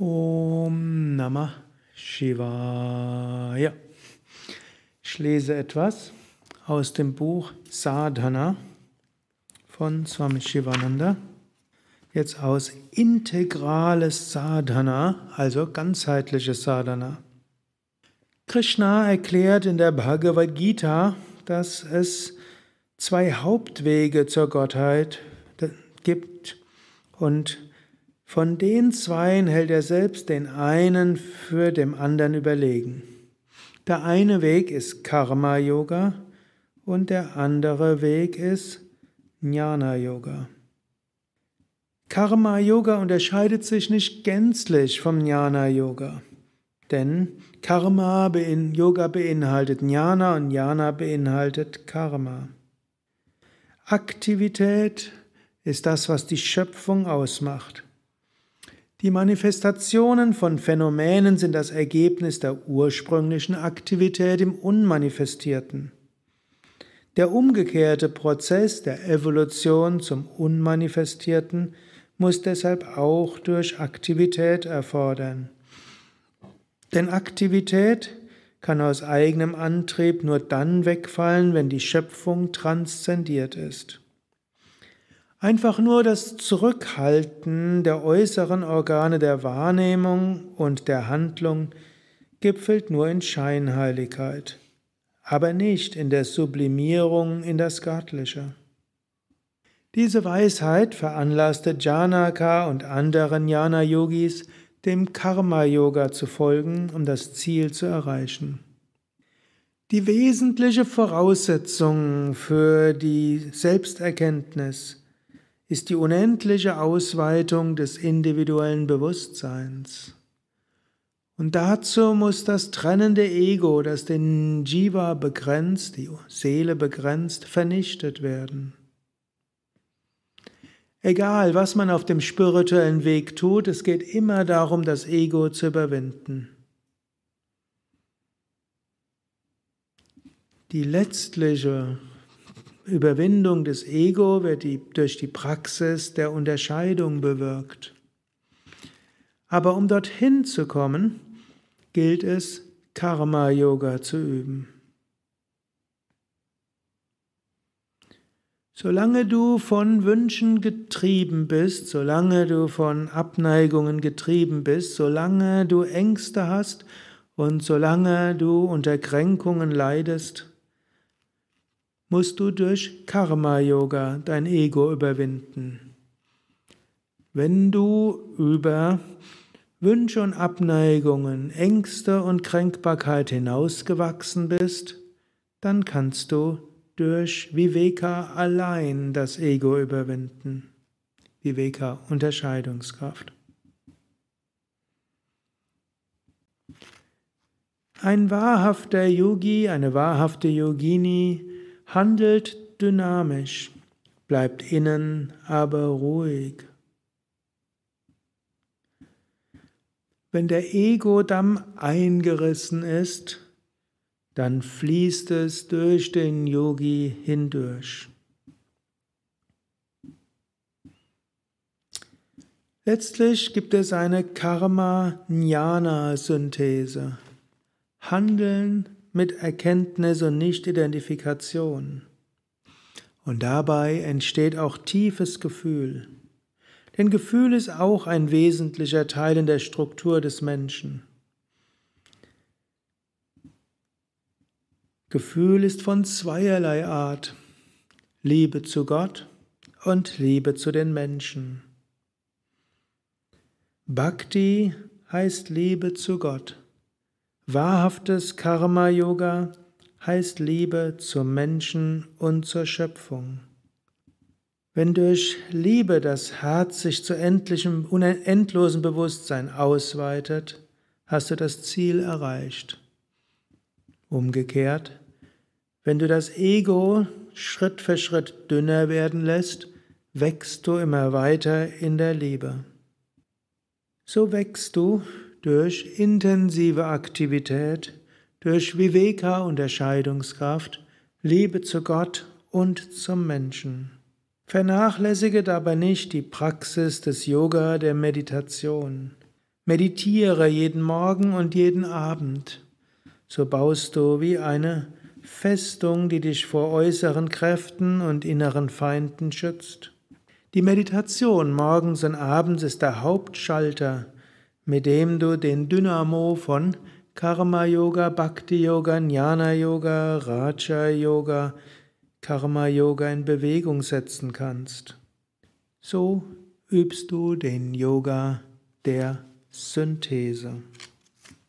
Om Namah Shivaya. Ich lese etwas aus dem Buch Sadhana von Swami Shivananda. Jetzt aus integrales Sadhana, also ganzheitliches Sadhana. Krishna erklärt in der Bhagavad Gita, dass es zwei Hauptwege zur Gottheit gibt und von den zweien hält er selbst den einen für dem anderen überlegen. Der eine Weg ist Karma Yoga und der andere Weg ist Jnana Yoga. Karma Yoga unterscheidet sich nicht gänzlich vom Jnana Yoga, denn Karma Yoga beinhaltet Jnana und Jnana beinhaltet Karma. Aktivität ist das, was die Schöpfung ausmacht. Die Manifestationen von Phänomenen sind das Ergebnis der ursprünglichen Aktivität im Unmanifestierten. Der umgekehrte Prozess der Evolution zum Unmanifestierten muss deshalb auch durch Aktivität erfordern. Denn Aktivität kann aus eigenem Antrieb nur dann wegfallen, wenn die Schöpfung transzendiert ist. Einfach nur das Zurückhalten der äußeren Organe der Wahrnehmung und der Handlung gipfelt nur in Scheinheiligkeit, aber nicht in der Sublimierung in das Göttliche. Diese Weisheit veranlasste Janaka und anderen Jnana-Yogis, dem Karma-Yoga zu folgen, um das Ziel zu erreichen. Die wesentliche Voraussetzung für die Selbsterkenntnis ist die unendliche Ausweitung des individuellen Bewusstseins. Und dazu muss das trennende Ego, das den Jiva begrenzt, die Seele begrenzt, vernichtet werden. Egal, was man auf dem spirituellen Weg tut, es geht immer darum, das Ego zu überwinden. Die letztliche Überwindung des Ego wird die, durch die Praxis der Unterscheidung bewirkt. Aber um dorthin zu kommen, gilt es, Karma-Yoga zu üben. Solange du von Wünschen getrieben bist, solange du von Abneigungen getrieben bist, solange du Ängste hast und solange du unter Kränkungen leidest, musst du durch Karma-Yoga dein Ego überwinden. Wenn du über Wünsche und Abneigungen, Ängste und Kränkbarkeit hinausgewachsen bist, dann kannst du durch Viveka allein das Ego überwinden. Viveka, Unterscheidungskraft. Ein wahrhafter Yogi, eine wahrhafte Yogini handelt dynamisch, bleibt innen aber ruhig. Wenn der Ego-Damm eingerissen ist, dann fließt es durch den Yogi hindurch. Letztlich gibt es eine Karma-Jnana-Synthese. Handeln mit Erkenntnis und Nicht-Identifikation. Und dabei entsteht auch tiefes Gefühl. Denn Gefühl ist auch ein wesentlicher Teil in der Struktur des Menschen. Gefühl ist von zweierlei Art. Liebe zu Gott und Liebe zu den Menschen. Bhakti heißt Liebe zu Gott. Wahrhaftes Karma-Yoga heißt Liebe zum Menschen und zur Schöpfung. Wenn durch Liebe das Herz sich zu endlichem, unendlosen Bewusstsein ausweitet, hast du das Ziel erreicht. Umgekehrt, wenn du das Ego Schritt für Schritt dünner werden lässt, wächst du immer weiter in der Liebe. So wächst du durch intensive Aktivität, durch Viveka Unterscheidungskraft, Liebe zu Gott und zum Menschen. Vernachlässige dabei nicht die Praxis des Yoga der Meditation. Meditiere jeden Morgen und jeden Abend. So baust du wie eine Festung, die dich vor äußeren Kräften und inneren Feinden schützt. Die Meditation morgens und abends ist der Hauptschalter, mit dem du den Dynamo von Karma Yoga, Bhakti Yoga, Jnana Yoga, Raja Yoga, Karma Yoga in Bewegung setzen kannst. So übst du den Yoga der Synthese.